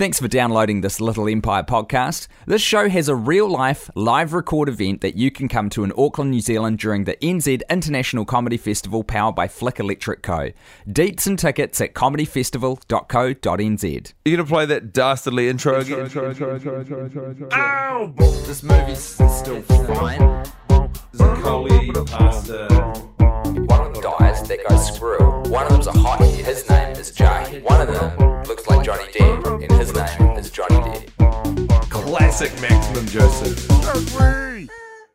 Thanks for downloading this Little Empire podcast. This show has a real life live record event that you can come to in Auckland, New Zealand during the NZ International Comedy Festival powered by Flick Electric Co. Deets and tickets at comedyfestival.co.nz. You gonna play that dastardly intro again? This movie's still fine. Coley pasta. One of them dies, that goes squirrel. One of them's a hottie, his name is Jay. One of them looks like Johnny Depp, and his name is Johnny Depp. Classic Maximum Joseph.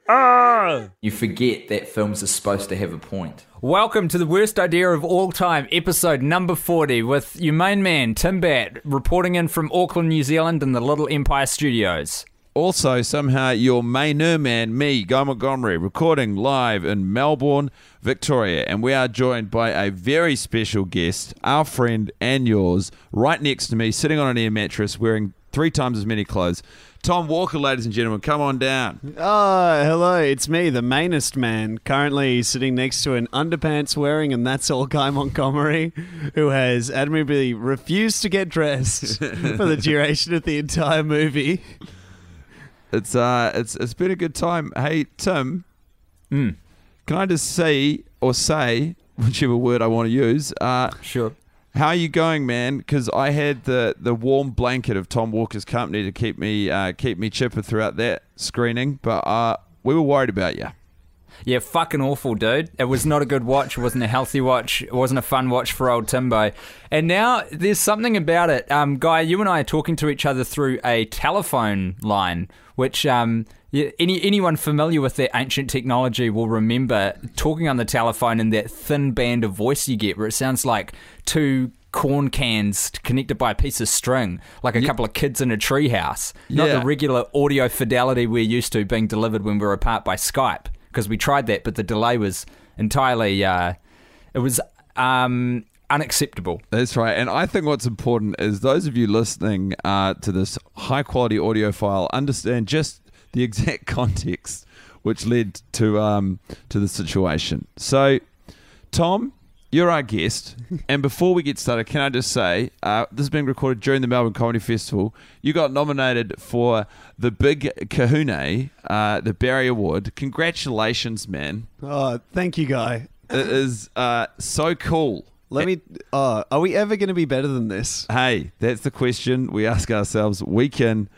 Ah! You forget that films are supposed to have a point. Welcome to the worst idea of all time, episode number 40, with your main man, Tim Batt, reporting in from Auckland, New Zealand, in the Little Empire Studios. Also, somehow your mainer man, me, Guy Montgomery, recording live in Melbourne, Victoria, and we are joined by a very special guest, our friend and yours, right next to me, sitting on an air mattress, wearing three times as many clothes. Tom Walker, ladies and gentlemen, come on down. Oh, hello, it's me, the mainest man, currently sitting next to an underpants wearing, and that's all Guy Montgomery, who has admirably refused to get dressed for the duration of the entire movie. It's uh, it's it's been a good time. Hey, Tim, Mm, can I just say or say whichever word I want to use? Uh, sure. How are you going, man? Because I had the, the warm blanket of Tom Walker's company to keep me uh, keep me chipper throughout that screening, but uh, we were worried about you. Yeah, fucking awful, dude. It was not a good watch. It wasn't a healthy watch. It wasn't a fun watch for old Timbo. And now there's something about it. Um, Guy, you and I are talking to each other through a telephone line, which um, any anyone familiar with that ancient technology will remember talking on the telephone and that thin band of voice you get, where it sounds like two corn cans connected by a piece of string, like a couple of kids in a treehouse. Not Yeah. the regular audio fidelity we're used to being delivered when we're apart by Skype because we tried that, but the delay was entirely uh, it was um, unacceptable. That's right. And I think what's important is those of you listening uh, to this high quality audio file understand just the exact context which led to um, to the situation. So, Tom, you're our guest. and before we get started, can I just say uh, this is being recorded during the Melbourne Comedy Festival. You got nominated for the Big Kahune, uh, the Barry Award. Congratulations, man. Oh, thank you, Guy. It is uh, so cool. Let me. Oh, are we ever going to be better than this? Hey, that's the question we ask ourselves week in,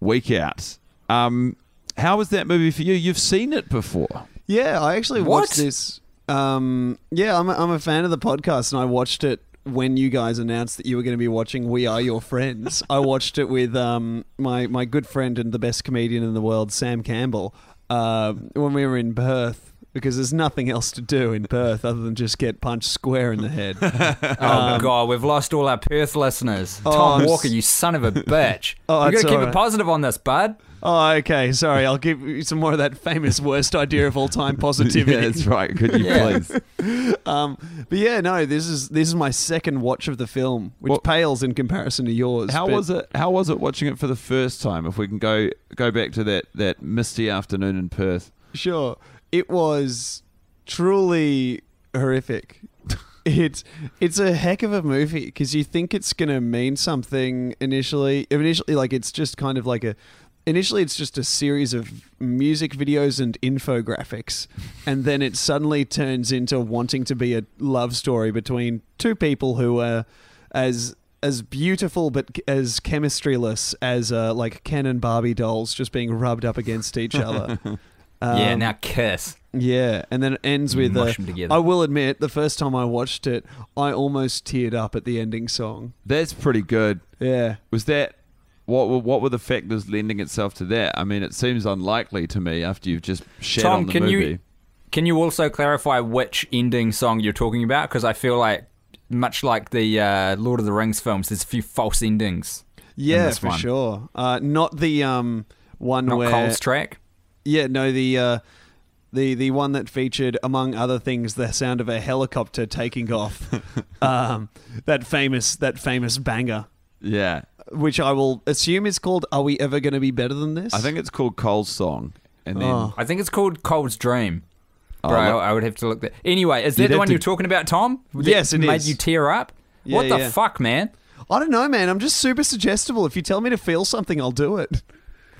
week out. Um, how was that movie for you? You've seen it before. Yeah, I actually What? watched this. Um, yeah, I'm a, I'm a fan of the podcast, and I watched it when you guys announced that you were going to be watching We Are Your Friends. I watched it with um, my my good friend and the best comedian in the world, Sam Campbell, uh, when we were in Perth. Because there's nothing else to do in Perth other than just get punched square in the head. Oh god, we've lost all our Perth listeners. Oh, Tom I'm Walker, s- you son of a bitch. Oh, you got to keep all it positive on this, bud. oh, okay. Sorry, I'll give you some more of that famous worst idea of all time positivity. Yeah, that's right. Could you Yeah. please? Um, but yeah, no, this is this is my second watch of the film, which Well- pales in comparison to yours. How but- was it? How was it watching it for the first time? If we can go go back to that that misty afternoon in Perth. Sure, it was truly horrific. It's it's a heck of a movie because you think it's gonna mean something initially. Initially, like it's just kind of like a. Initially, it's just a series of music videos and infographics, and then it suddenly turns into wanting to be a love story between two people who are as as beautiful but as chemistryless as uh, like Ken and Barbie dolls just being rubbed up against each other. yeah, Um, now kiss. yeah, and then it ends with. Mush 'em together. I will admit, the first time I watched it, I almost teared up at the ending song. That's pretty good. Yeah. Was that what were what were the factors lending itself to that? I mean, it seems unlikely to me after you've just shat Tom, on the can movie. you can you also clarify which ending song you're talking about? Because I feel like much like the uh, Lord of the Rings films, there's a few false endings. Yeah, for one. sure. Uh, not the um one Not where. Cole's track. Yeah, no, the. Uh, the, the one that featured, among other things, the sound of a helicopter taking off, um, that famous that famous banger, Yeah, which I will assume is called "Are We Ever Going to Be Better Than This?" I think it's called Cole's song, and then Oh. I think it's called Cold's Dream. Oh, Bro, look- I would have to look that. Anyway, is that You'd the have one to- you're talking about, Tom? That Yes, it made is. you tear up. Yeah, what the yeah. fuck, man? I don't know, man. I'm just super suggestible. If you tell me to feel something, I'll do it.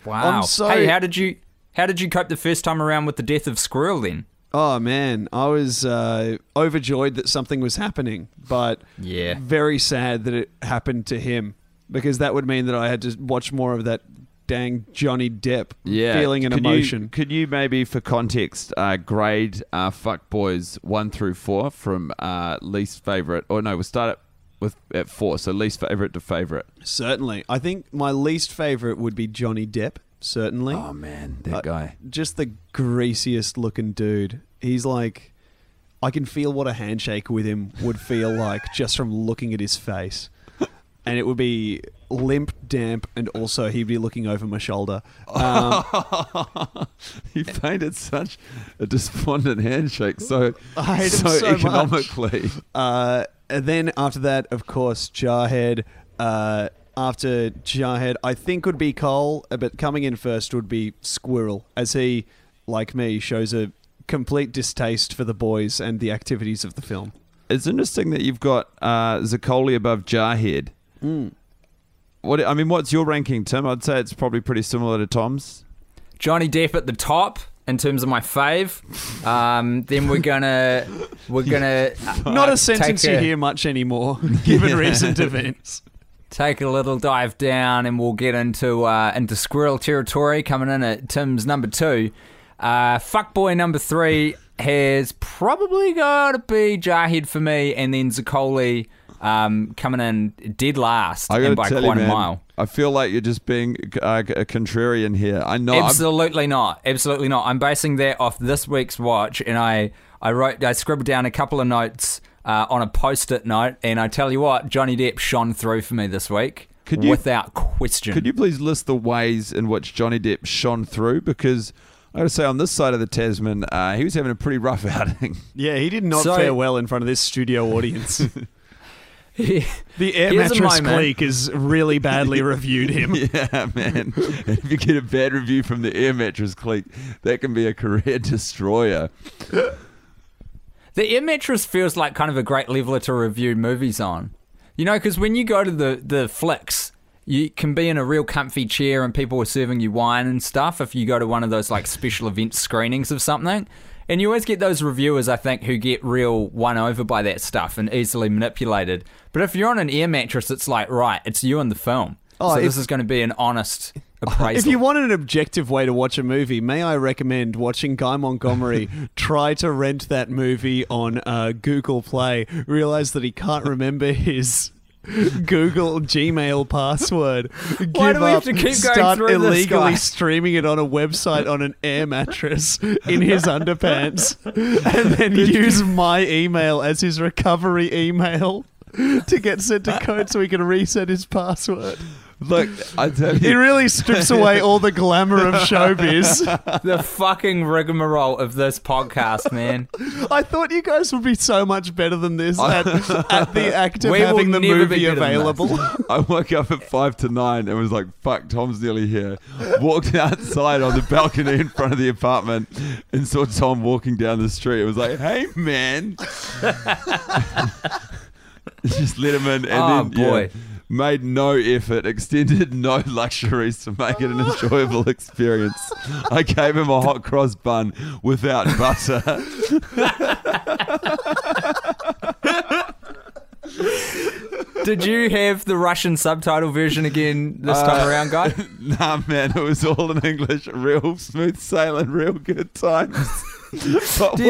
Wow. I'm so- Hey, how did you how did you cope the first time around with the death of Squirrel then? Oh man, I was uh, overjoyed that something was happening, but Yeah. very sad that it happened to him because that would mean that I had to watch more of that dang Johnny Depp Yeah, feeling and Could you- emotion. could you maybe, for context, uh, grade uh, fuck boys one through four from uh, least favorite? Or no, we'll start at with at four, so least favorite to favorite. Certainly, I think my least favorite would be Johnny Depp. Certainly, Oh man, that Uh, guy. just the greasiest looking dude. He's like, I can feel what a handshake with him would feel like just from looking at his face. And it would be limp, damp, and also he'd be looking over my shoulder. Um, he painted such a despondent handshake, so so, so economically. uh, and then after that, of course, Jarhead. Uh, after Jarhead, I think would be Cole, but coming in first would be Squirrel, as he, like me, shows a complete distaste for the boys and the activities of the film. It's interesting that you've got uh, Zaccoli above Jarhead. What I mean, what's your ranking, Tim? I'd say it's probably pretty similar to Tom's. Johnny Depp at the top in terms of my fave. Um, then we're gonna we're gonna uh, Not a sentence take you a- hear much anymore, given recent events. Take a little dive down and we'll get into uh, into squirrel territory coming in at Tim's number two. Uh, fuckboy number three has probably got to be Jarhead for me, and then Zaccoli um, coming in dead last I and by quite you, man, a mile. I feel like you're just being uh, a contrarian here. I know. I'm- Absolutely not. Absolutely not. I'm basing that off this week's watch, and I I wrote I scribbled down a couple of notes uh, on a post-it note, and I tell you what, Johnny Depp shone through for me this week, Could you- without question. Could you please list the ways in which Johnny Depp shone through? Because I got to say, on this side of the Tasman, uh, he was having a pretty rough outing. Yeah, he did not So- fare well in front of this studio audience. the air mattress moment. clique has really badly reviewed him. yeah, man. if you get a bad review from the air mattress clique, that can be a career destroyer. The air mattress feels like kind of a great leveler to review movies on. You know, because when you go to the, the flicks, you can be in a real comfy chair and people are serving you wine and stuff if you go to one of those like special event screenings of something. And you always get those reviewers, I think, who get real won over by that stuff and easily manipulated. But if you're on an air mattress, it's like, right, it's you and the film. Oh, so if- this is going to be an honest appraisal. If you want an objective way to watch a movie, may I recommend watching Guy Montgomery try to rent that movie on uh, Google Play, realize that he can't remember his Google Gmail password. Give Why do we have up, to keep going start through this, illegally Guy? streaming it on a website on an air mattress in his underpants, and then use my email as his recovery email to get sent a code so he can reset his password. Look, I tell It you, really strips away all the glamour of showbiz. the fucking rigmarole of this podcast, man. I thought you guys would be so much better than this at, at the act of We will having the never be movie better than available. I woke up at five to nine and was like, fuck, Tom's nearly here. Walked outside on the balcony in front of the apartment and saw Tom walking down the street. It was like, hey, man. Just let him in. And Oh, then, yeah, boy. Made no effort, extended no luxuries to make it an enjoyable experience. I gave him a hot cross bun without butter. Did you have the Russian subtitle version again this time Uh, around, guy? nah, man, it was all in English. Real smooth sailing, real good times. Do you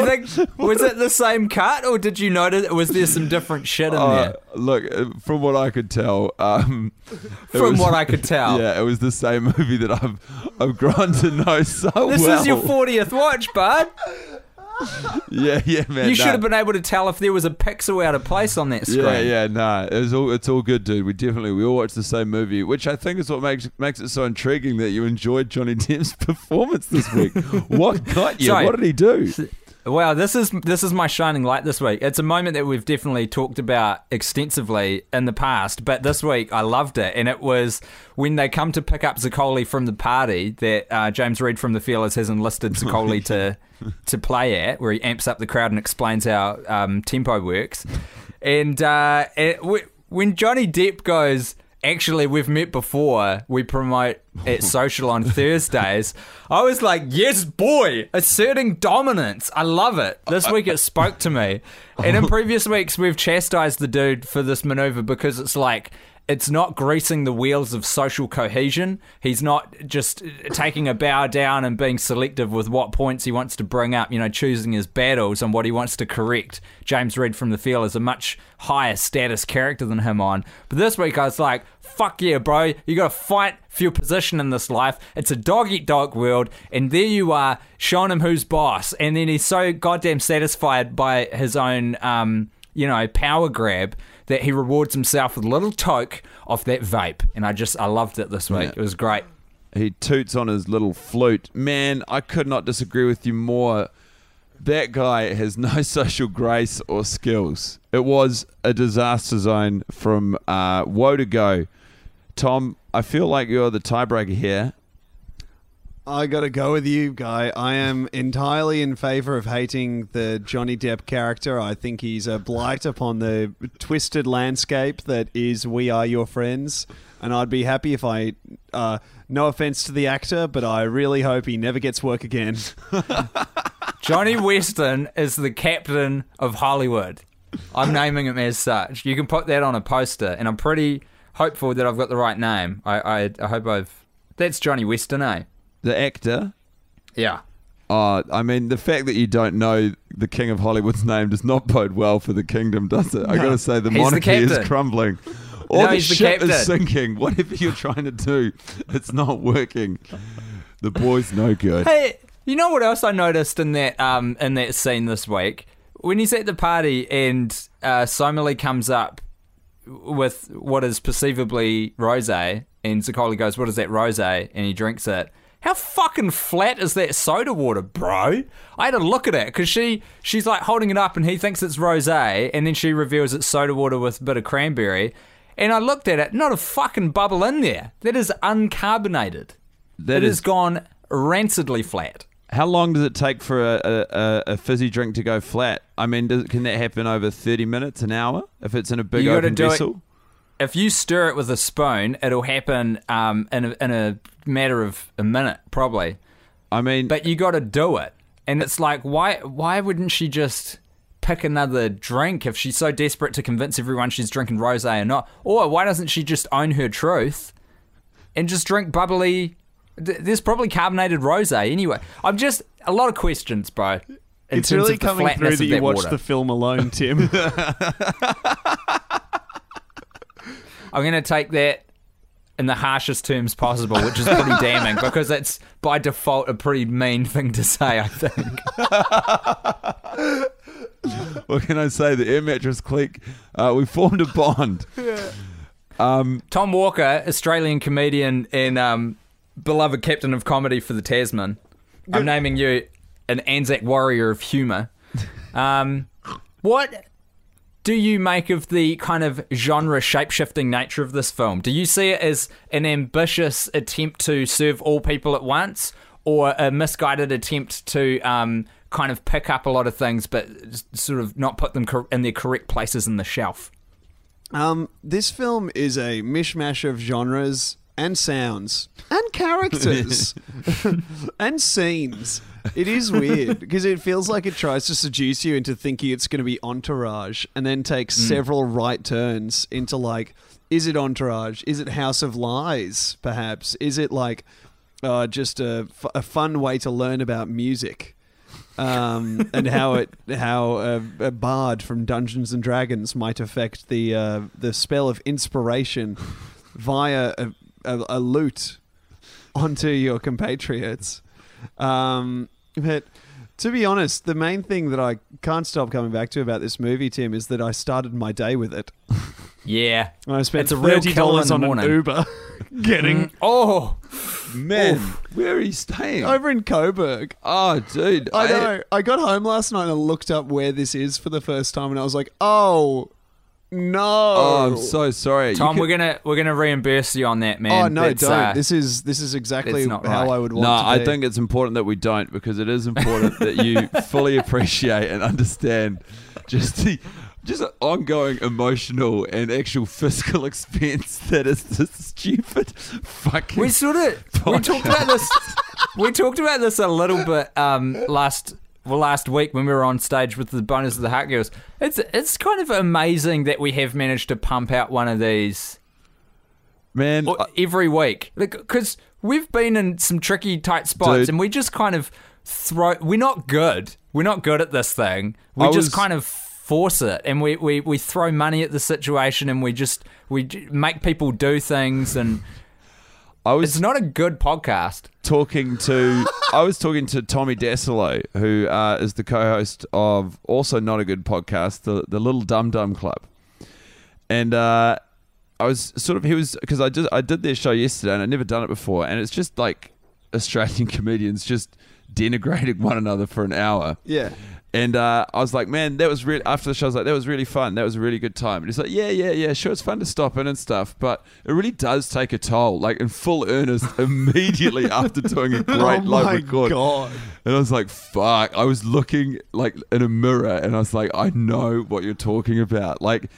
what- think was it the same cut, or did you notice was there some different shit in Uh, there? look, uh, from what I could tell, um, From was- what I could tell, yeah, it was the same movie that I've I've grown to know so this well. is your fortieth watch, bud. yeah, yeah, man. You should nah. have been able to tell if there was a pixel out of place on that screen. Yeah, yeah, nah. It was all, it's all good, dude. We definitely we all watched the same movie, which I think is what makes makes it so intriguing that you enjoyed Johnny Depp's performance this week. what got you? Sorry. What did he do? Wow, this is this is my shining light this week. It's a moment that we've definitely talked about extensively in the past, but this week I loved it, and it was when they come to pick up Zaccoli from the party that uh, James Reed from the Feelers has enlisted Zaccoli to to play at, where he amps up the crowd and explains how um, tempo works, and uh, it, when Johnny Depp goes, actually, we've met before. We promote at social on Thursdays. I was like, yes, boy, asserting dominance. I love it. This week it spoke to me. And in previous weeks, we've chastised the dude for this maneuver because it's like, it's not greasing the wheels of social cohesion. He's not just taking a bow down and being selective with what points he wants to bring up, you know, choosing his battles and what he wants to correct. James Reed from The Feelers a much higher status character than him on. But this week I was like, fuck yeah, bro. You got to fight for your position in this life. It's a dog eat dog world. And there you are, showing him who's boss. And then he's so goddamn satisfied by his own, um, you know, power grab that he rewards himself with a little toke off that vape. And I just, I loved it this week. Yeah. It was great. He toots on his little flute. Man, I could not disagree with you more. That guy has no social grace or skills. It was a disaster zone from uh, woe to go. Tom, I feel like you're the tiebreaker here. I gotta go with you, guy. I am entirely in favor of hating the Johnny Depp character. I think he's a blight upon the twisted landscape that is We Are Your Friends. And I'd be happy if I, uh, no offense to the actor, but I really hope he never gets work again. Jonny Weston is the captain of Hollywood. I'm naming him as such. You can put that on a poster, and I'm pretty hopeful that I've got the right name. I, I, I hope I've. That's Jonny Weston, eh? The actor. Yeah. Uh, I mean, the fact that you don't know the King of Hollywood's name does not bode well for the kingdom, does it? I gotta say, the He's the monarchy is crumbling. Or No, the he's the ship is sinking. Whatever you're trying to do, it's not working. The boy's no good. Hey, you know what else I noticed in that um in that scene this week? When he's at the party and uh, Somali comes up with what is perceivably rosé, and Zaccoli goes, "What is that rosé?" and he drinks it. How fucking flat is that soda water, bro? I had to look at it because she she's like holding it up and he thinks it's rosé, and then she reveals it's soda water with a bit of cranberry. And I looked at it, not a fucking bubble in there. That is uncarbonated. That it is- has gone rancidly flat. How long does it take for a, a, a, fizzy drink to go flat? I mean, does, can that happen over 30 minutes, an hour, if it's in a big You open do it- vessel? If you stir it with a spoon, it'll happen um, in, a, in a matter of a minute, probably. I mean, But you got to do it, and it's like, why? Why wouldn't she just pick another drink if she's so desperate to convince everyone she's drinking rosé or not? Or why doesn't she just own her truth and just drink bubbly? th- There's probably carbonated rosé anyway. I'm just a lot of questions, bro. in it's terms really of the coming through flatness that you watched water. the film alone, Tim. I'm going to take that in the harshest terms possible, which is pretty damning because it's by default a pretty mean thing to say, I think. what can I say? The air mattress clique, uh, we formed a bond. Yeah. Um, Tom Walker, Australian comedian and um, beloved captain of comedy for the Tasman. I'm naming you an Anzac warrior of humour. Um, what do you make of the kind of genre shape-shifting nature of this film? Do you see it as an ambitious attempt to serve all people at once, or a misguided attempt to um, kind of pick up a lot of things but sort of not put them in their correct places in the shelf? Um, this film is a mishmash of genres and sounds and characters and scenes. It is weird because it feels like it tries to seduce you into thinking it's going to be Entourage and then takes several right turns into like, is it Entourage? Is it House of Lies? Perhaps is it like uh, just a, f- a fun way to learn about music? um, and how it how a, a bard from Dungeons and Dragons might affect the uh, the spell of inspiration via a, a, a lute onto your compatriots. Um, but to be honest, the main thing that I can't stop coming back to about this movie, Tim, is that I started my day with it. Yeah. I spent It's a real thirty dollars on an. Uber, getting Oh, man, where are you staying? over in Coburg. oh, dude. I know. I got home last night and I looked up where this is for the first time, and I was like, "Oh no!" Oh, I'm so sorry. Tom, could- we're gonna we're gonna reimburse you on that, man. Oh no, That's, don't. uh, this is this is exactly not how right. I would want. No, to I think it's important that we don't because it is important that you fully appreciate and understand just the just an ongoing emotional and actual fiscal expense that is this stupid fucking. We sort of we talked about this. We talked about this a little bit um, last well last week when we were on stage with the Boners of the Heart Girls. It's it's kind of amazing that we have managed to pump out one of these man, o- I- every week because we've been in some tricky tight spots Dude. and we just kind of throw. We're not good. We're not good at this thing. We I just was- kind of force it and we, we, we throw money at the situation and we just we make people do things and I was it's not a good podcast. talking to I was talking to Tommy Dassalo, who uh, is the co-host of also not a good podcast, the the Little Dum Dum Club, and uh, I was sort of he was because I just I did their show yesterday and I'd never done it before, and it's just like Australian comedians just denigrating one another for an hour. Yeah. And uh, I was like, man, that was really, after the show, I was like, that was really fun. That was a really good time. And he's like, yeah, yeah, yeah, sure, it's fun to stop in and stuff, but it really does take a toll, like in full earnest, immediately after doing a great oh live my record. god. And I was like, fuck. I was looking like in a mirror and I was like, I know what you're talking about. Like,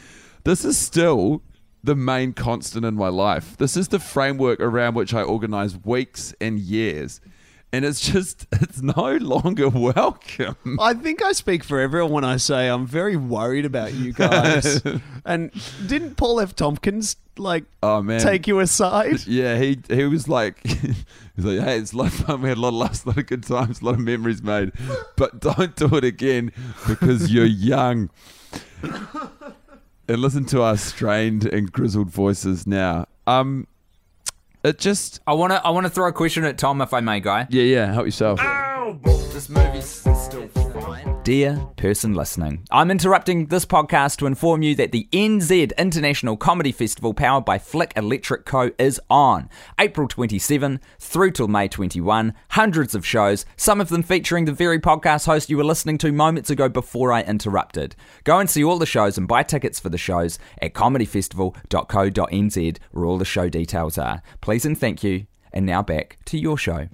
this is still the main constant in my life. This is the framework around which I organize weeks and years. And it's just, it's no longer welcome. I think I speak for everyone when I say I'm very worried about you guys. and didn't Paul F. Tompkins like Oh, man. take you aside? Yeah, he he was like, he's like, hey, it's a lot of fun. We had a lot of laughs, a lot of good times, a lot of memories made, but don't do it again because you're young. and listen to our strained and grizzled voices now. Um, it just, I want to I want to throw a question at Tom if I may, guy. yeah, yeah. Help yourself. Ah. This movie's still fine. Dear person listening, I'm interrupting this podcast to inform you that the NZ International Comedy Festival powered by Flick Electric Co. is on. April 27 through till May 21. Hundreds of shows, some of them featuring the very podcast host you were listening to moments ago before I interrupted. Go and see all the shows and buy tickets for the shows at comedyfestival.co.nz where all the show details are. Please and thank you. And now back to your show.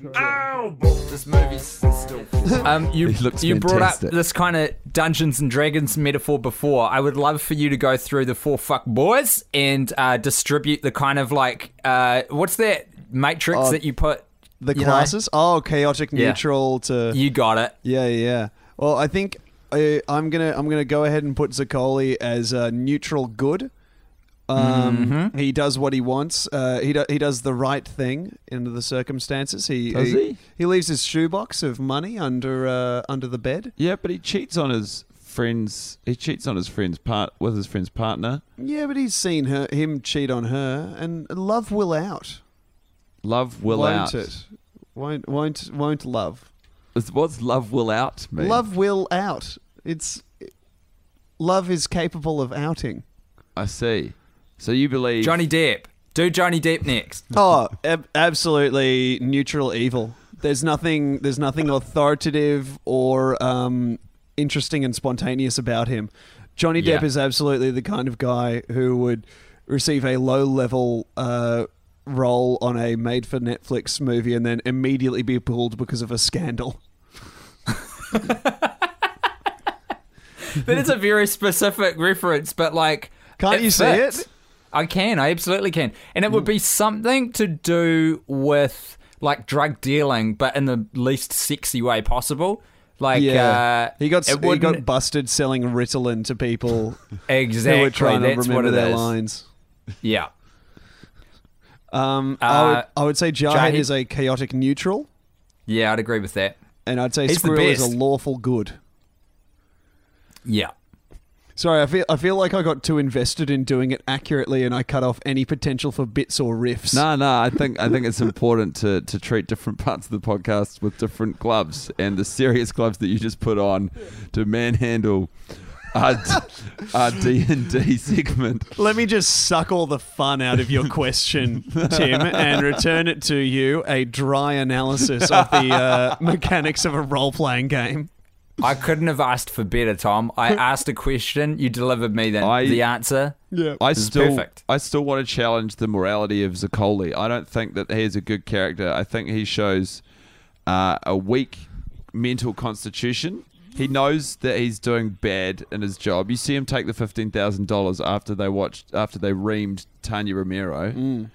This movie's still. Um, you He looks you brought up fantastic. this kind of Dungeons and Dragons metaphor before. I would love for you to go through the four fuck boys and uh, distribute the kind of like uh, what's that matrix Oh, that you put. The you know? classes? Oh, chaotic Yeah. neutral to You got it. Yeah, yeah. Well, I think I, I'm gonna I'm gonna go ahead and put Zaccoli as a neutral good. Um, Mm-hmm. He does what he wants. Uh, he do, he does the right thing under the circumstances. He Does he? he leaves his shoebox of money under uh, under the bed. Yeah, but he cheats on his friends. He cheats on his friend's part with his friend's partner. Yeah, but he's seen her him cheat on her, and love will out. Love will won't out. it? Won't won't won't love. What's love will out mean? Love will out. It's love is capable of outing. I see. So you believe Johnny Depp. Do Johnny Depp next. Oh, ab- absolutely neutral evil. There's nothing. There's nothing authoritative or um, interesting and spontaneous about him. Johnny Yeah. Depp is absolutely the kind of guy who would receive a low-level uh, role on a made-for-Netflix movie and then immediately be pulled because of a scandal. That is a very specific reference, but like. Can't it you see it? I can. I absolutely can. And it would be something to do with like drug dealing, but in the least sexy way possible. Like, uh, he got he got busted selling Ritalin to people exactly. who were trying to That's what remember it their is. lines. Yeah. Um, I Uh, would I would say Jarhead- is a chaotic neutral, Yeah, I'd agree with that. and I'd say He's the is a best. lawful good. Yeah. Sorry, I feel I feel like I got too invested in doing it accurately, and I cut off any potential for bits or riffs. No, no. I think I think it's important to, to treat different parts of the podcast with different gloves, and the serious gloves that you just put on to manhandle our d- our D and D segment. Let me just suck all the fun out of your question, Tim, and return it to you a dry analysis of the uh, mechanics of a role playing game. I couldn't have asked for better, Tom. I asked a question, you delivered me the, I- the answer. Yeah. I still perfect. I still want to challenge the morality of Zaccoli. I don't think that he's a good character. I think he shows uh, a weak mental constitution he knows that he's doing bad in his job. You see him take the fifteen thousand dollars after they watched after they reamed Tanya Romero. Mm.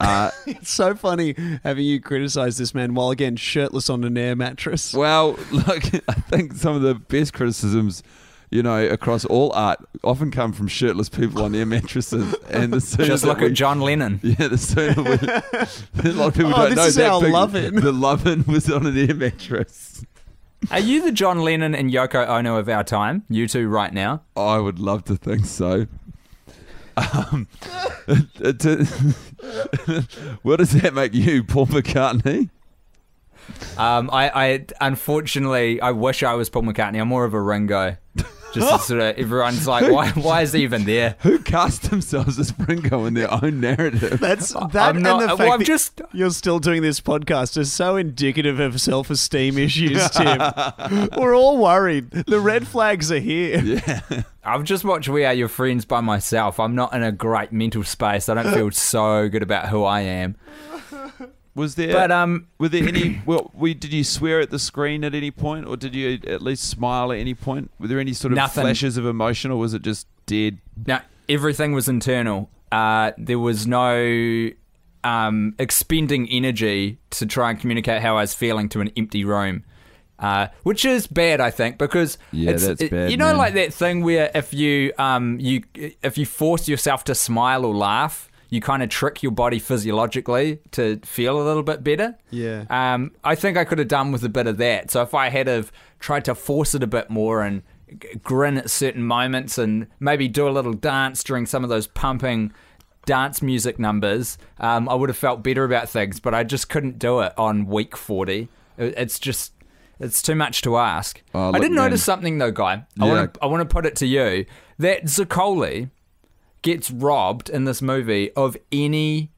Uh, It's so funny having you criticize this man while again shirtless on an air mattress. well, look, I think some of the best criticisms, you know, across all art, often come from shirtless people on air mattresses. And the sooner Just look we- at John Lennon. Yeah, the sooner we, a lot of people Oh, don't this know is that our big- Lovin'. The Lovin' was on an air mattress. Are you the John Lennon and Yoko Ono of our time? You two right now? I would love to think so. Um, to- what does that make you, Paul McCartney? Um, I, I unfortunately, I wish I was Paul McCartney. I'm more of a Ringo. Just sort of, everyone's like, why, why is he even there? Who cast themselves as Ringo in their own narrative? That's that I'm not. and the fact well, I'm that just. you're still doing this podcast is so indicative of self-esteem issues, Tim. We're all worried. The red flags are here. Yeah. I've just watched We Are Your Friends by myself. I'm not in a great mental space. I don't feel so good about who I am. Was there? But um, were there any? Well, we did you swear at the screen at any point, or did you at least smile at any point? Were there any sort of Nothing. flashes of emotion, or was it just dead? No, everything was internal. Uh, there was no um, expending energy to try and communicate how I was feeling to an empty room. Uh, which is bad, I think, because Yeah, it's, that's it- bad, You know, man. like that thing where if you um you if you force yourself to smile or laugh, you kind of trick your body physiologically to feel a little bit better. Yeah. Um, I think I could have done with a bit of that. So if I had have tried to force it a bit more and g- grin at certain moments and maybe do a little dance during some of those pumping dance music numbers, um, I would have felt better about things. But I just couldn't do it on week forty. It- It's just. It's too much to ask. Oh, I did man. notice something though, guy. I Yeah. want to I want to put it to you that Zaccoli gets robbed in this movie of any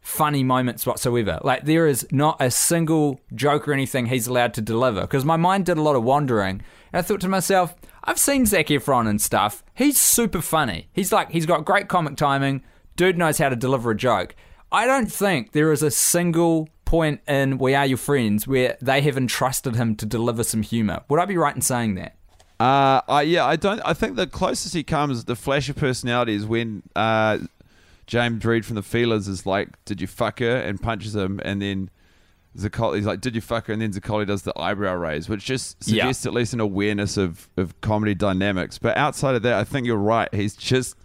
funny moments whatsoever. Like there is not a single joke or anything he's allowed to deliver. Because my mind did a lot of wandering, and I thought to myself, I've seen Zac Efron and stuff. He's super funny. He's like he's got great comic timing. Dude knows how to deliver a joke. I don't think there is a single point in We Are Your Friends where they have entrusted him to deliver some humor. Would I be right in saying that? Uh, I, yeah, I don't. I think the closest he comes, the flash of personality, is when uh, James Reed from the Feelers is like, "Did you fuck her?" and punches him, and then Zaccoli's like, "Did you fuck her?" and then Zaccoli does the eyebrow raise, which just Yeah. suggests at least an awareness of of comedy dynamics. But outside of that, I think you're right. He's just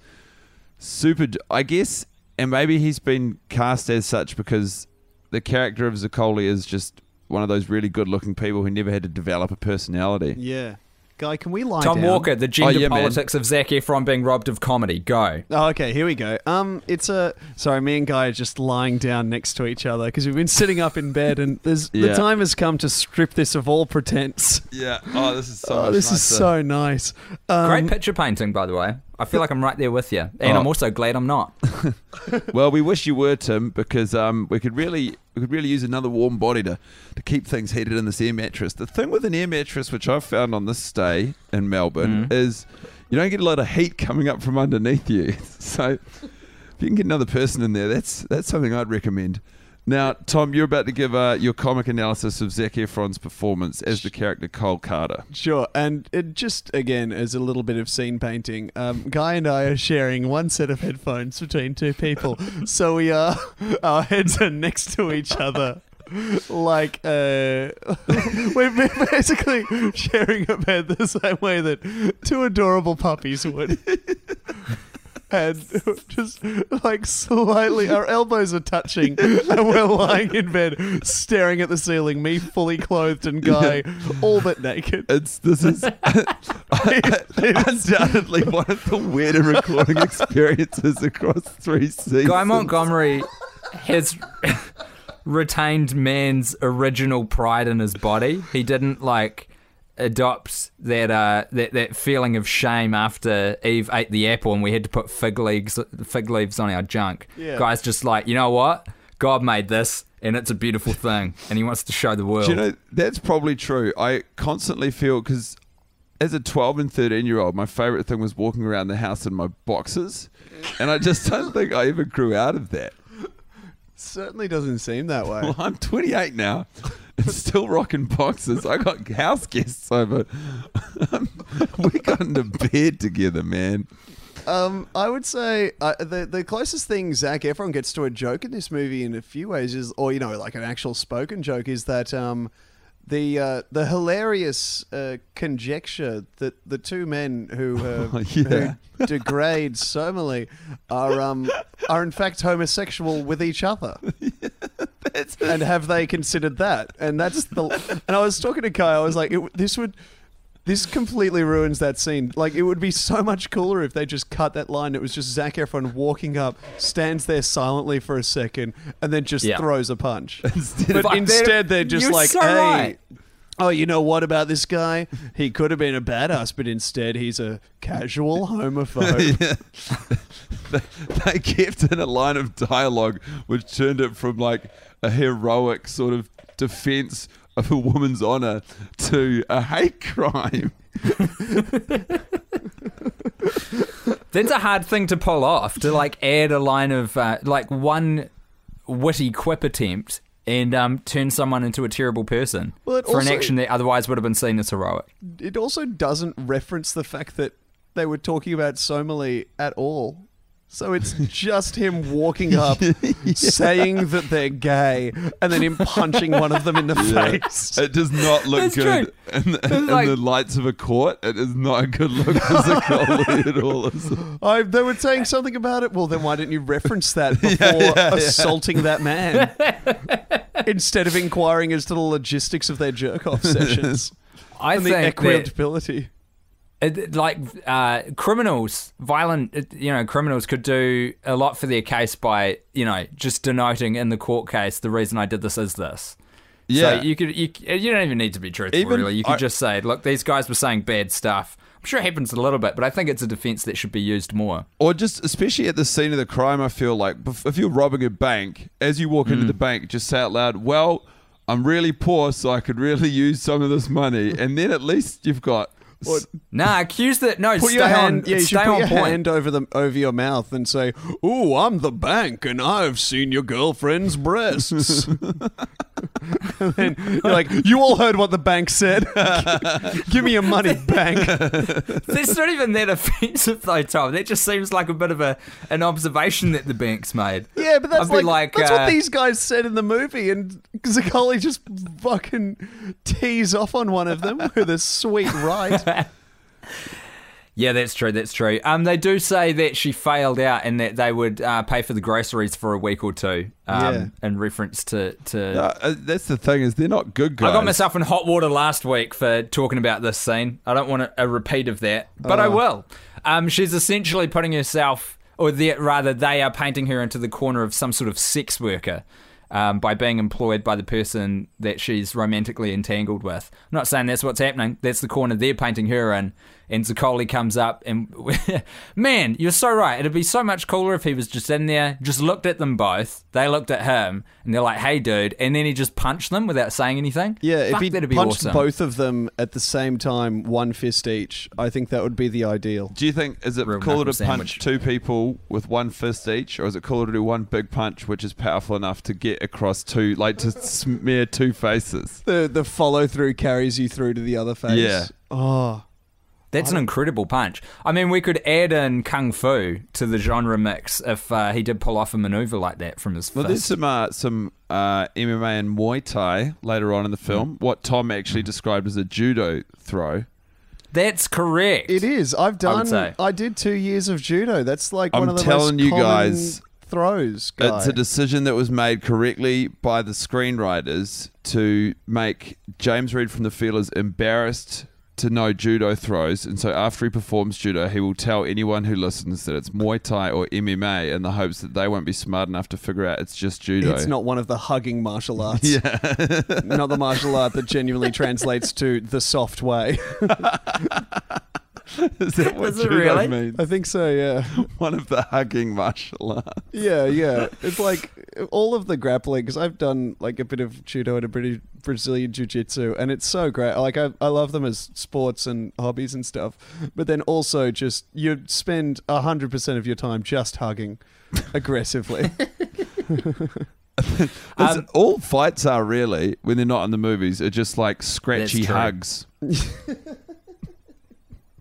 super. I guess, and maybe he's been cast as such because the character of Zaccoli is just one of those really good-looking people who never had to develop a personality. Yeah. Guy, can we lie Tom down? Walker, the gender Oh, yeah, man. politics of Zac Efron being robbed of comedy. Go. Oh, okay, here we go. Um, it's a sorry. Me and Guy are just lying down next to each other because we've been sitting up in bed, and there's the time has come to strip this of all pretense. Yeah. Oh, this is so. oh, much this is so nice. Um, Great picture painting, by the way. I feel like I'm right there with you, and Oh. I'm also glad I'm not. Well, we wish you were Tim because um, we could really we could really use another warm body to to keep things heated in this air mattress. The thing with an air mattress, which I've found on this stay in Melbourne, Mm. is you don't get a lot of heat coming up from underneath you. So if you can get another person in there, that's that's something I'd recommend. Now, Tom, you're about to give uh, your comic analysis of Zac Efron's performance as the character Cole Carter. Sure, and it just again as a little bit of scene painting. Um, Guy and I are sharing one set of headphones between two people, so we are our heads are next to each other, like uh, we're basically sharing a bed the same way that two adorable puppies would. And just like slightly, our elbows are touching, and we're lying in bed, staring at the ceiling. Me fully clothed, and Guy all but naked. It's this is undoubtedly one of the weirder recording experiences across three seasons. Guy Montgomery has retained man's original pride in his body. He didn't like adopt that uh that, that feeling of shame after Eve ate the apple and we had to put fig leaves fig leaves on our junk. Yeah. Guy's just like, you know what? God made this and it's a beautiful thing and he wants to show the world. Do you know that's probably true. I constantly feel because as a 12 and 13 year old, my favorite thing was walking around the house in my boxes, and I just don't think I ever grew out of that. Certainly doesn't seem that way. Well, I'm 28 now, and still rocking boxes. I got house guests over. we got into bed together, man. Um, I would say uh, the the closest thing Zac Efron gets to a joke in this movie in a few ways is, or you know, like an actual spoken joke, is that um, the uh, the hilarious uh, conjecture that the two men who, uh, Oh, yeah. who degrade Somali are um, are in fact homosexual with each other. And have they considered that? And that's the. And I was talking to Guy. I was like, it, this would. This completely ruins that scene. Like, it would be so much cooler if they just cut that line. It was just Zac Efron walking up, stands there silently for a second, and then just Yeah. throws a punch. But Fuck, instead, they're- they're just you're like, so hey. right. Oh, you know what about this guy? He could have been a badass, but instead he's a casual homophobe. they, they kept in a line of dialogue which turned it from like a heroic sort of defense of a woman's honor to a hate crime. That's a hard thing to pull off to like add a line of uh, like one witty quip attempt and um, turn someone into a terrible person Well, for an action that otherwise would have been seen as heroic. it also doesn't reference the fact that they were talking about Somali at all. So it's just him walking up, saying that they're gay, and then him punching one of them in the face. It does not look That's good in, the, in like- the lights of a court. It is not a good look physically at all. I, they were saying something about it. Well, then why didn't you reference that before assaulting that man instead of inquiring as to the logistics of their jerk off sessions I and the think that, equitability? It, like uh, criminals, violent, you know, criminals could do a lot for their case by you know just denoting in the court case the reason I did this is this. Yeah. So you could you, you don't even need to be truthful Even- really. You could I- just say, look, these guys were saying bad stuff. I'm sure it happens a little bit, but I think it's a defense that should be used more. Or just, especially at the scene of the crime, I feel like if you're robbing a bank, as you walk Mm. into the bank, just say out loud, "Well, I'm really poor, so I could really use some of this money," and then at least you've got. S- Nah, accuse that. No, Put stay your on. hand, yeah, you should put on your point. hand over the over your mouth and say, "Ooh, I'm the bank, and I've seen your girlfriend's breasts." and then you're like, "You all heard what the bank said. Give me your money, bank." That's not even that offensive though, Tom. That just seems like a bit of a an observation that the bank's made. Yeah, but that's like, like, that's uh, what these guys said in the movie, and Zaccoli just fucking tease off on one of them with a sweet right. Yeah, that's true. That's true. Um, they do say that she failed out and that they would uh, pay for the groceries for a week or two. Um, Yeah. in reference to to. Uh, uh, that's the thing is they're not good guys. I got myself in hot water last week for talking about this scene. I don't want a, a repeat of that, but I will. Um, she's essentially putting herself, or the, rather, they are painting her into the corner of some sort of sex worker um, by being employed by the person that she's romantically entangled with. I'm not saying that's what's happening. That's the corner they're painting her in. And Zaccoli comes up and, man, you're so right. It'd be so much cooler if he was just in there, just looked at them both. They looked at him, and they're like, "Hey, dude," and then he just punched them without saying anything. Yeah, Fuck, if he that'd be punched awesome. both of them at the same time, one fist each, I think that would be the ideal. Do you think is it Real cooler to knuckle punch two people with one fist each, or is it cooler to do one big punch which is powerful enough to get across two, like to smear two faces? The the follow through carries you through to the other face. Yeah. Oh. That's an incredible punch. I mean, we could add in kung fu to the genre mix if uh, he did pull off a maneuver like that from his Well, there's some uh, some uh, MMA and Muay Thai later on in the film. What Tom actually described as a judo throw. That's correct. It is. I've done. say. I, did two years of judo. That's like one I'm of the telling most you common guys, throws. Guy. It's a decision that was made correctly by the screenwriters to make James Reed from the Feelers embarrassed to know judo throws, and so after he performs judo, he will tell anyone who listens that it's Muay Thai or MMA in the hopes that they won't be smart enough to figure out it's just judo. It's not one of the hugging martial arts. Yeah. Not the martial art that genuinely translates to the soft way. Is that what Is it judo really? means? I think so, yeah. One of the hugging martial arts. Yeah, yeah. It's like all of the grappling, because I've done like a bit of judo and a bit of Brazilian jiu jitsu, and it's so great. Like, I, I love them as sports and hobbies and stuff. But then also, just you spend 100% of your time just hugging aggressively. Um, all fights are really when they're not in the movies are just like scratchy hugs.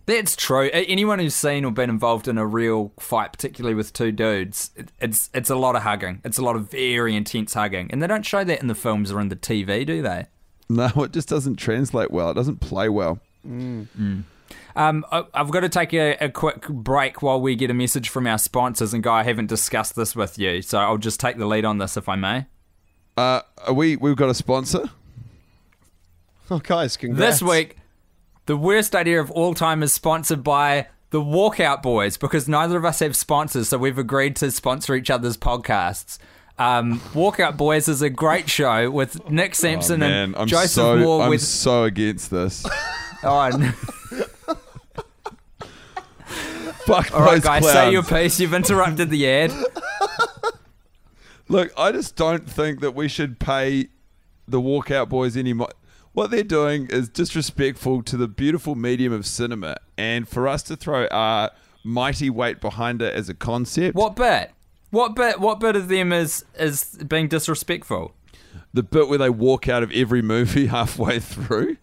That's true. Anyone who's seen or been involved in a real fight, particularly with two dudes, it's it's a lot of hugging. It's a lot of very intense hugging, and they don't show that in the films or in the TV, do they? No, it just doesn't translate well. It doesn't play well. Um, I- I've got to take a, a quick break while we get a message from our sponsors. And Guy, I haven't discussed this with you, so I'll just take the lead on this if I may. Uh, are we we've got a sponsor. Oh, guys, congrats. This week, the worst idea of all time is sponsored by the Walkout Boys because neither of us have sponsors, so we've agreed to sponsor each other's podcasts. Um, Walkout Boys is a great show with Nick Sampson oh, and I'm Joseph so Moore I'm with so against this. on. Fuck All right, guys, clowns. say your piece. You've interrupted the ad. Look, I just don't think that we should pay the walkout boys any more. What they're doing is disrespectful to the beautiful medium of cinema, and for us to throw our mighty weight behind it as a concept, What bit? What bit? What bit of them is is being disrespectful? the bit where they walk out of every movie halfway through.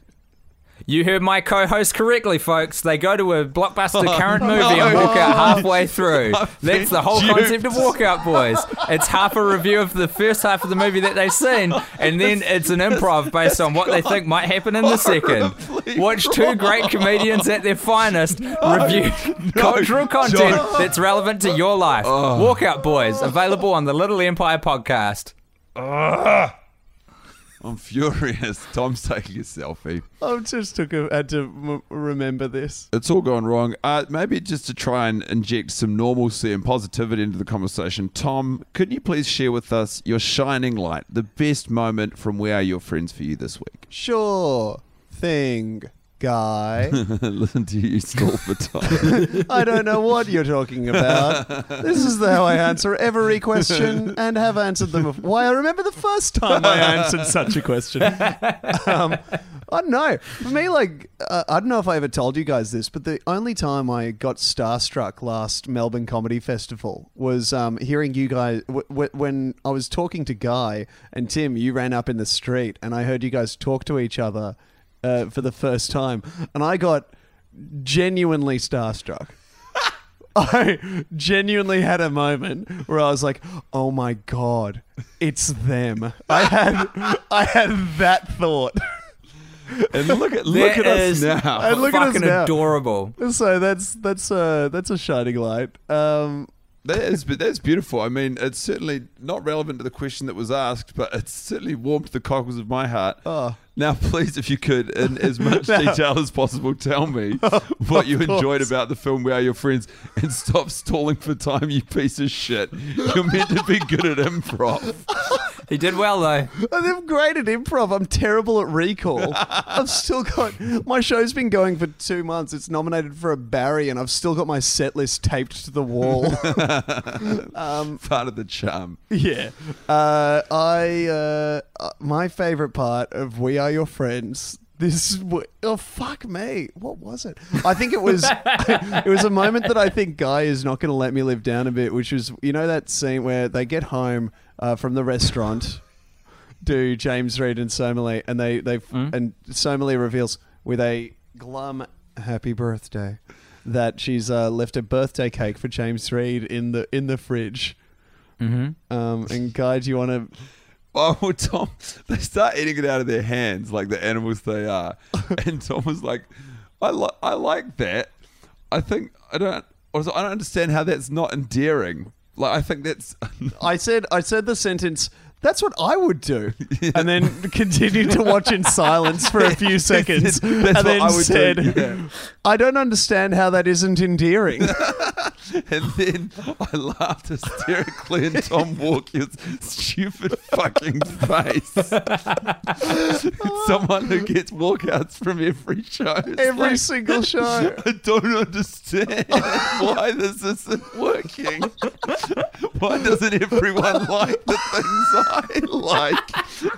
You heard my co-host correctly, folks. They go to a blockbuster Oh, current movie and walk out halfway through. That's the whole concept of Walkout Boys. It's half a review of the first half of the movie that they've seen, and then it's an improv based on what they think might happen in the second. Watch two great comedians at their finest review cultural content John. that's relevant to your life. Oh. Walkout Boys, available on the Little Empire podcast. I'm furious. Tom's taking a selfie. I just took a, had to m- remember this. It's all gone wrong. Uh, maybe just to try and inject some normalcy and positivity into the conversation, Tom, could you please share with us your shining light, the best moment from We Are Your Friends for you this week? Sure thing, guy. Listen to you stall for time. I don't know what you're talking about. This is how I answer every question and have answered them. before. Why, I remember the first time I answered such a question. Um, I don't know. For me, like, uh, I don't know if I ever told you guys this, but the only time I got starstruck last Melbourne Comedy Festival was um, hearing you guys w- w- when I was talking to Guy and Tim. You ran up in the street, and I heard you guys talk to each other uh, for the first time, and I got genuinely starstruck. I genuinely had a moment where I was like, "Oh my god, it's them." I had I had that thought. and look at look That at us now. And look at us fucking now. adorable. So that's that's uh that's a shining light. Um That is, but that's beautiful. I mean, it's certainly not relevant to the question that was asked, but it certainly warmed the cockles of my heart. Oh. Now, please, if you could, in as much detail as possible, tell me what you enjoyed about the film We Are Your Friends and stop stalling for time, you piece of shit. You're meant to be good at improv. He did well though. I'm great at improv. I'm terrible at recall. I've still got my show's been going for two months. It's nominated for a Barry, and I've still got my set list taped to the wall. Part of the charm. Yeah. Uh, I uh, uh, my favorite part of We Are Your Friends. This oh fuck me. What was it? I think it was it was a moment that I think Guy is not going to let me live down a bit, which was you know that scene where they get home uh, from the restaurant, do James Reid and Somali, and they they and Somali reveals with a glum happy birthday that she's uh, left a birthday cake for James Reid in the in the fridge. Mm-hmm. Um, and Guy, do you want to? Oh, well, Tom, they start eating it out of their hands like the animals they are. And Tom was like, I, li- I like that. I think, I don't, also, I don't understand how that's not endearing. Like, I think that's, I said, I said the sentence. That's what I would do, and then continued to watch in silence for a few seconds, That's and what then I would do. yeah. I don't understand how that isn't endearing." and then I laughed hysterically in Tom Walker's stupid fucking face. Someone who gets walkouts from every show. It's Every like, single show. I don't understand why this isn't working. Why doesn't everyone like the things I like?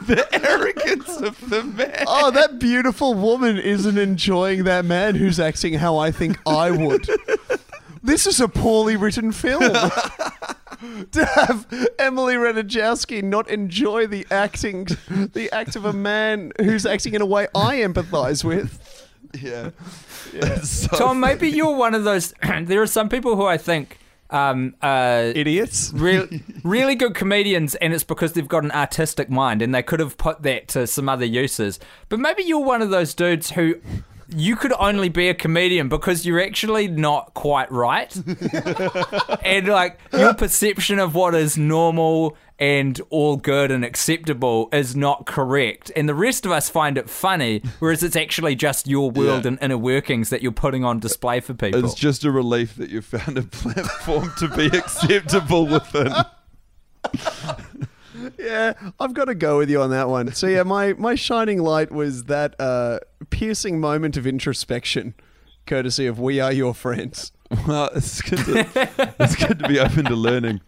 The arrogance of the man. Oh, that beautiful woman isn't enjoying that man who's acting how I think I would. This is a poorly written film. to have Emily Ratajkowski not enjoy the acting, the act of a man who's acting in a way I empathise with. Yeah. So- Tom, maybe you're one of those. there are some people who I think um, uh, Idiots. real, really good comedians, and it's because they've got an artistic mind, and they could have put that to some other uses. But maybe you're one of those dudes who you could only be a comedian because you're actually not quite right, and like your perception of what is normal and all good and acceptable is not correct, and the rest of us find it funny, whereas it's actually just your world Yeah. and inner workings that you're putting on display for people. It's just a relief that you found a platform to be acceptable within. Yeah, I've got to go with you on that one. So yeah, my my shining light was that uh, piercing moment of introspection, courtesy of "We Are Your Friends." Well, it's good, to, it's good to be open to learning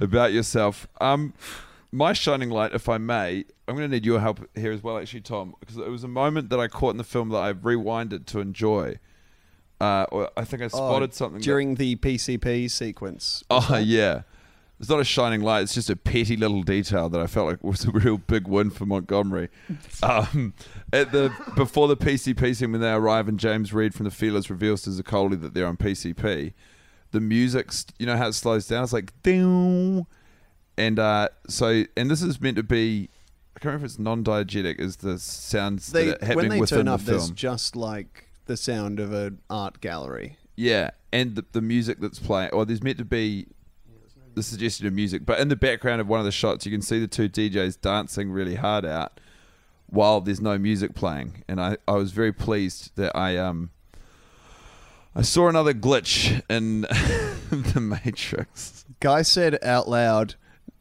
about yourself. Um, my shining light, if I may, I'm going to need your help here as well, actually, Tom, because it was a moment that I caught in the film that I've rewinded to enjoy. Uh, or I think I spotted Oh, something that- during the PCP sequence. Oh yeah, it's not a shining light. It's just a petty little detail that I felt like was a real big win for Montgomery. Um, at the before the PCP scene when they arrive and James Reid from the Feelers reveals to Zaccoli that they're on PCP, the music, you know how it slows down. It's like ding, and uh, so and this is meant to be. I can't remember if it's non-diegetic. Is the sounds They, that happening when they within turn the up, there's film? just like the sound of an art gallery. Yeah, and the, the music that's playing, or there's meant to be the suggestion of music, but in the background of one of the shots, you can see the two DJs dancing really hard out while there's no music playing, and I, I was very pleased that I um I saw another glitch in the Matrix. Guy said out loud,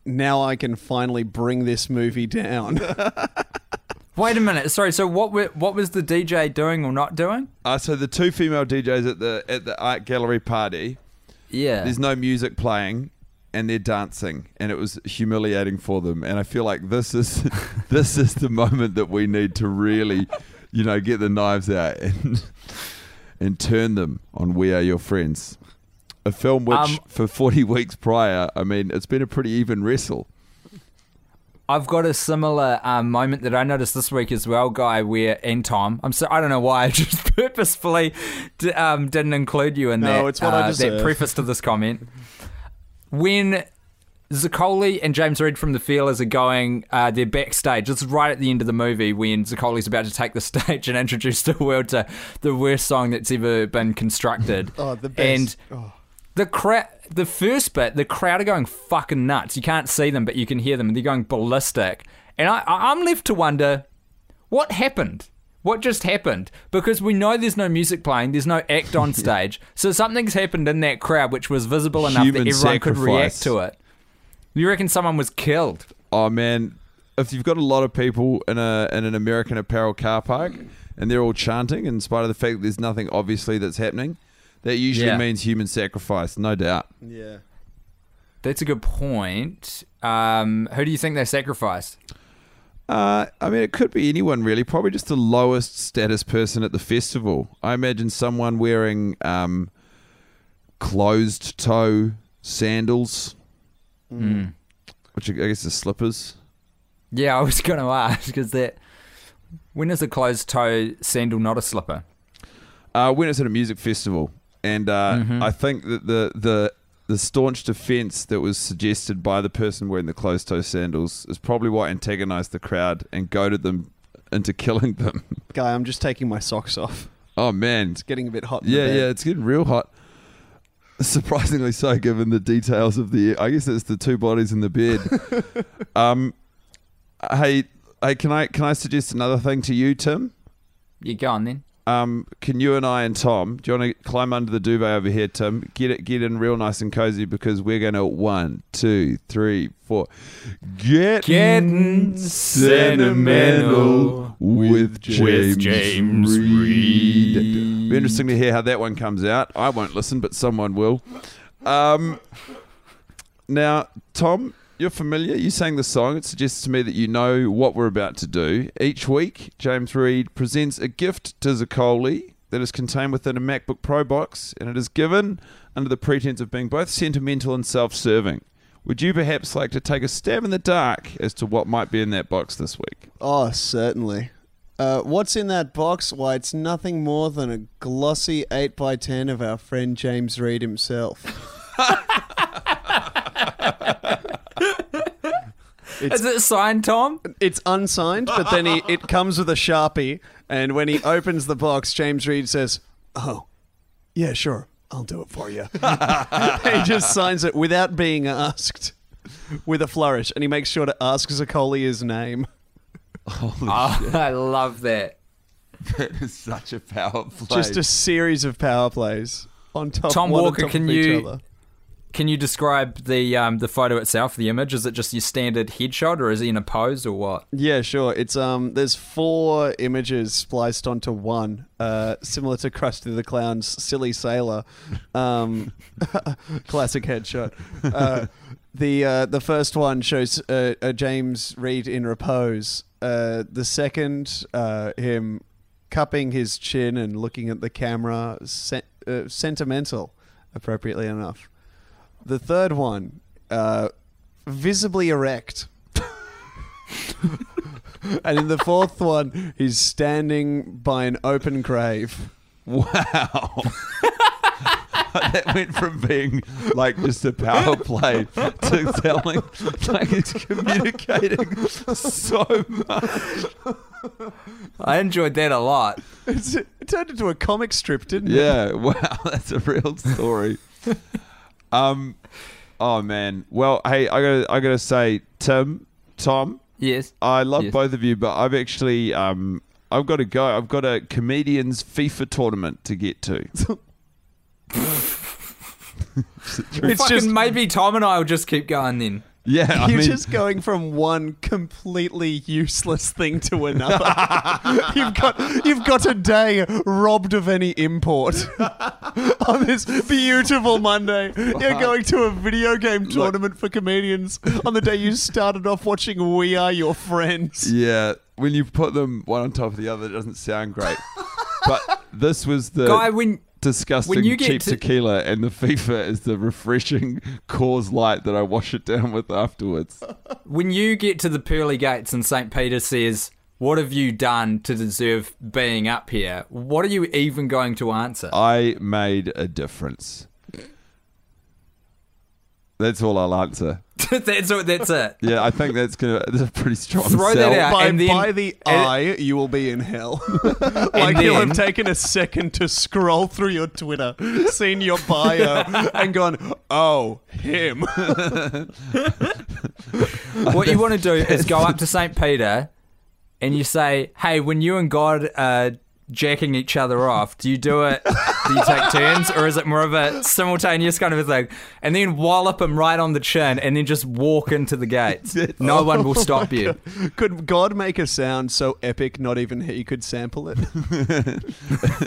"Now I can finally bring this movie down." Wait a minute. Sorry. So what? Were, what was the DJ doing or not doing? Uh, so the two female DJs at the at the art gallery party, Yeah. there's no music playing and they're dancing and it was humiliating for them and i feel like this is this is the moment that we need to really you know get the knives out and and turn them on we are your friends a film which Um, for 40 weeks prior i mean it's been a pretty even wrestle I've got a similar um, moment that I noticed this week as well, guy. Where and Tom, I'm so I don't know why I just purposefully d- um, didn't include you in No, that. it's what I uh, deserve. That preface to this comment. When Zaccoli and James Reid from the Feelers are going, uh, they're backstage. It's right at the end of the movie when Zaccoli's about to take the stage and introduce the world to the worst song that's ever been constructed. oh, the And best. oh. the crowd, the first bit, the crowd are going fucking nuts. You can't see them, but you can hear them. They're going ballistic, and I- I'm left to wonder what happened. What just happened? Because we know there's no music playing, there's no act on stage, so something's happened in that crowd which was visible enough Human that everyone could react to it. You reckon someone was killed? oh man if you've got a lot of people in a in an american apparel car park and they're all chanting in spite of the fact that there's nothing obviously that's happening that usually Yeah. means human sacrifice no doubt Yeah. That's a good point. Um, who do you think they sacrificed? Uh, I mean, it could be anyone really. Probably just the lowest status person at the festival. I imagine someone wearing um, closed toe sandals, Mm. which I guess are slippers. Yeah, I was going to ask because that when is a closed toe sandal not a slipper? Uh, when it's at a music festival, and uh, Mhm. I think that the the the staunch defense that was suggested by the person wearing the closed toe sandals is probably what antagonized the crowd and goaded them into killing them. Guy, I'm just taking my socks off. oh man, It's getting a bit hot. in Yeah, bed. yeah, it's getting real hot. Surprisingly so, given the details of the. I guess it's the two bodies in the bed. um, hey, hey, can I can I suggest another thing to you, Tim? You go on then. Um, can you and I and Tom, do you want to climb under the duvet over here, Tim? Get it, get in real nice and cozy because we're gonna one, two, three, four. Get Getting sentimental with James, with James Reid. Reid. Be interesting to hear how that one comes out. I won't listen, but someone will. Um, now, Tom, you're familiar. You sang the song. It suggests to me that you know what we're about to do. Each week, James Reid presents a gift to Zaccoli that is contained within a MacBook Pro box, and it is given under the pretense of being both sentimental and self-serving. would you perhaps like to take a stab in the dark as to what might be in that box this week? Oh, certainly. Uh, what's in that box? Why, it's nothing more than a glossy 8x10 of our friend James Reid himself. Is it signed, Tom? It's unsigned, but then he, it comes with a Sharpie, and when he opens the box, James Reid says, Oh, yeah, sure, I'll do it for you. he just signs it without being asked with a flourish, and he makes sure to ask Zaccoli his name. Holy Oh, I love that. That is such a power play. Just a series of power plays on top Tom one on Walker, top can of each you- other. Can you describe the um, the photo itself, the image? Is it just your standard headshot, or is he in a pose, or what? Yeah, sure. It's um. There's four images spliced onto one, uh, similar to Krusty the Clown's silly sailor, um, classic headshot. Uh, the uh, the first one shows uh, uh, James Reid in repose. Uh, the second, uh, him cupping his chin and looking at the camera, sen- sentimental, appropriately enough. The third one, uh, visibly erect. and in the fourth one, he's standing by an open grave. Wow. that went from being like just a power play to telling, like it's communicating so much. I enjoyed that a lot. It's, it turned into a comic strip, didn't it? Yeah, wow, that's a real story. Um, oh man. Well, hey, I gotta, I gotta say, Tim, Tom, Yes. I love Yes. both of you, but I've actually, um, I've got to go. I've got a comedians FIFA tournament to get to. It's Fucking just maybe Tom and I will just keep going then. Yeah, I you're mean, just going from one completely useless thing to another. you've got you've got a day robbed of any import on this beautiful Monday. You're going to a video game tournament for comedians on the day you started off watching We Are Your Friends. yeah. When you put them one on top of the other, it doesn't sound great. but this was the Guy, when disgusting when you get cheap to- tequila, and the FIFA is the refreshing cause light that I wash it down with afterwards. when you get to the pearly gates and St. Peter says, "What have you done to deserve being up here?" What are you even going to answer? I made a difference. That's all I'll answer. that's what. That's it. Yeah, I think that's gonna. That's a pretty strong Throw sell. that out. By, and then- by the and- eye, you will be in hell. like you'll then- have taken a second to scroll through your Twitter, seen your bio, and gone, "Oh, him." what you want to do is go up to St. Peter and you say, "Hey, when you and God are jacking each other off, do you do it? Do you take turns, or is it more of a simultaneous kind of a thing?" And then wallop him right on the chin, and then just walk into the gates. No one will stop you. Could God make a sound so epic not even he could sample it?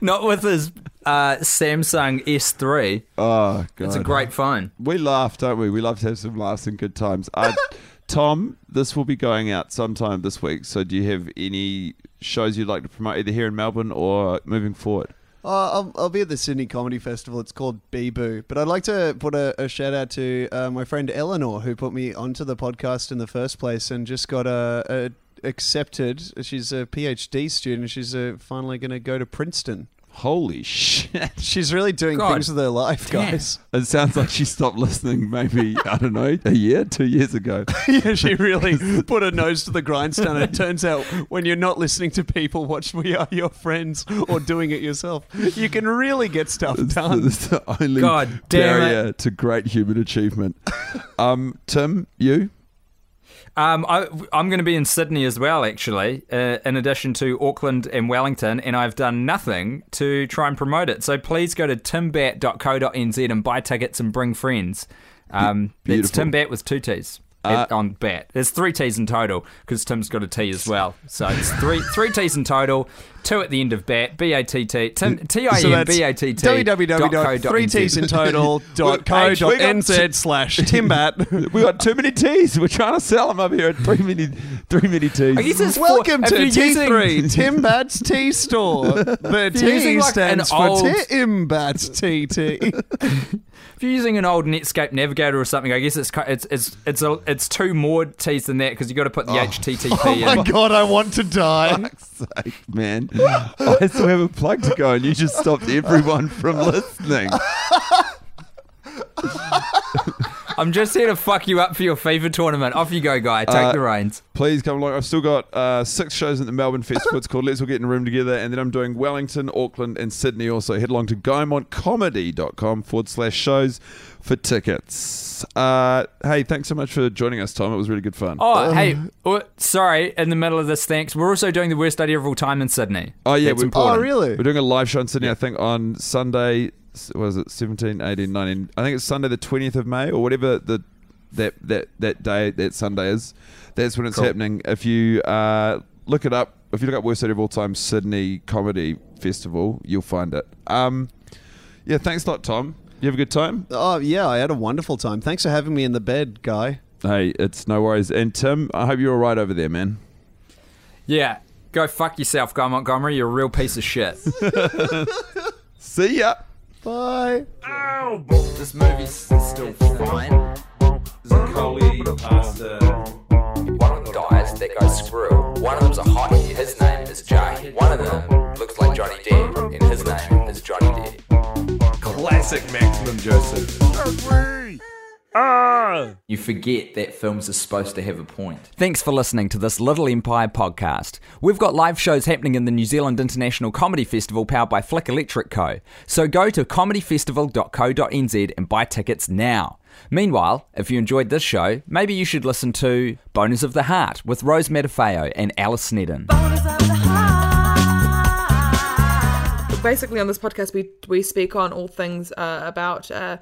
Not with his uh, Samsung S3. Oh god, It's a great phone. We laugh, don't we? We love to have some laughs and good times. Uh, Tom, this will be going out sometime this week. So, do you have any shows you'd like to promote, either here in Melbourne or moving forward? Uh, I'll, I'll be at the Sydney Comedy Festival. It's called Bee But I'd like to put a, a shout out to uh, my friend Eleanor, who put me onto the podcast in the first place and just got a, a accepted. She's a PhD student. She's uh, finally going to go to Princeton. Holy shit! She's really doing God things with her life, damn. guys. It sounds like she stopped listening. Maybe I don't know, a year, two years ago. yeah, she really put her nose to the grindstone. It turns out when you're not listening to people watch We Are Your Friends or doing it yourself, you can really get stuff It's the, done. it's the only God damn it. to great human achievement. Um, Tim, you? Um, I, I'm going to be in Sydney as well, actually, uh, in addition to Auckland and Wellington, and I've done nothing to try and promote it. So please go to timbatt.co.nz and buy tickets and bring friends. Um, it's Beautiful. Timbat with two T's. Uh, on bat, there's three T's in total because Tim's got a T as well. So it's three three T's in total. Two at the end of bat, B A T T, Tim T I M B A T T. dot co dot www.3ts in total dot co dot nz slash timbat. We got too many T's. We're trying to sell them up here at three many, three many T's. I guess it's Welcome to you're using- T3, Timbat's Tea Store. The T like, an stands old- for Timbat's TT. If you're using an old Netscape Navigator or something, I guess it's it's it's it's a, it's two more T's than that because you got to put the HTTP Oh, oh in. my god, I want to die. fuck's sake, man. I still have a plug to go, and you just stopped everyone from listening. I'm just here to fuck you up for your FIFA tournament. Off you go, guy. Take Uh, the reins. Please come along. I've still got uh, six shows at the Melbourne Festival. It's called Let's All Get in a Room Together. And then I'm doing Wellington, Auckland, and Sydney also. Head along to guymontcomedy.com forward slash shows for tickets. Uh, hey, thanks so much for joining us, Tom. It was really good fun. Oh, hey, oh, sorry. In the middle of this, thanks. We're also doing the worst idea of all time in Sydney. Oh, yeah, That's we- important. Oh, really? We're doing a live show in Sydney, I think, on Sunday. S- Was it 17, 18, 19? I think it's Sunday the 20th of May or whatever the that that that day that Sunday is. That's when it's Cool. happening. If you uh, look it up, if you look up Worst Idea of All Time Sydney Comedy Festival, you'll find it. Um, yeah, thanks a lot, Tom. You have a good time. Oh, yeah, I had a wonderful time. Thanks for having me in the bed, guy. Hey, it's no worries. And Tim, I hope you're all right over there, man. Yeah, go fuck yourself, Guy Montgomery. You're a real piece of shit. See ya. Bye. Ow! This movie's still fine. One of them dies, that goes screw. One of them's a hottie, his name is Jay. One of them looks like Johnny Depp, and his name is Johnny Depp. Classic Maximum Joseph. You forget that films are supposed to have a point. Thanks for listening to this Little Empire podcast. We've got live shows happening in the New Zealand International Comedy Festival powered by Flick Electric Co. So go to comedyfestival.co.nz and buy tickets now. Meanwhile, if you enjoyed this show, maybe you should listen to Boners of the Heart with Rose Matafeo and Alice Snedden. basically on this podcast we we speak on all things uh, about uh,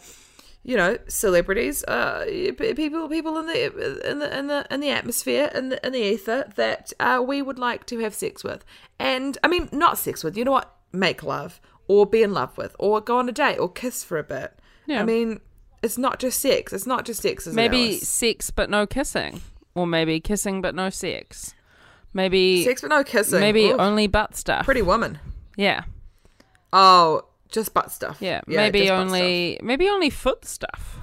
you know celebrities uh, people people in the in the in the in the atmosphere in the in the ether that uh, we would like to have sex with and I mean not sex with you know what make love or be in love with or go on a date or kiss for a bit Yeah. I mean it's not just sex it's not just sex it, Maybe Alice? sex but no kissing, or maybe kissing but no sex. Maybe sex but no kissing maybe Oof. only butt stuff. pretty woman Yeah, oh just butt stuff yeah. maybe only maybe only foot stuff.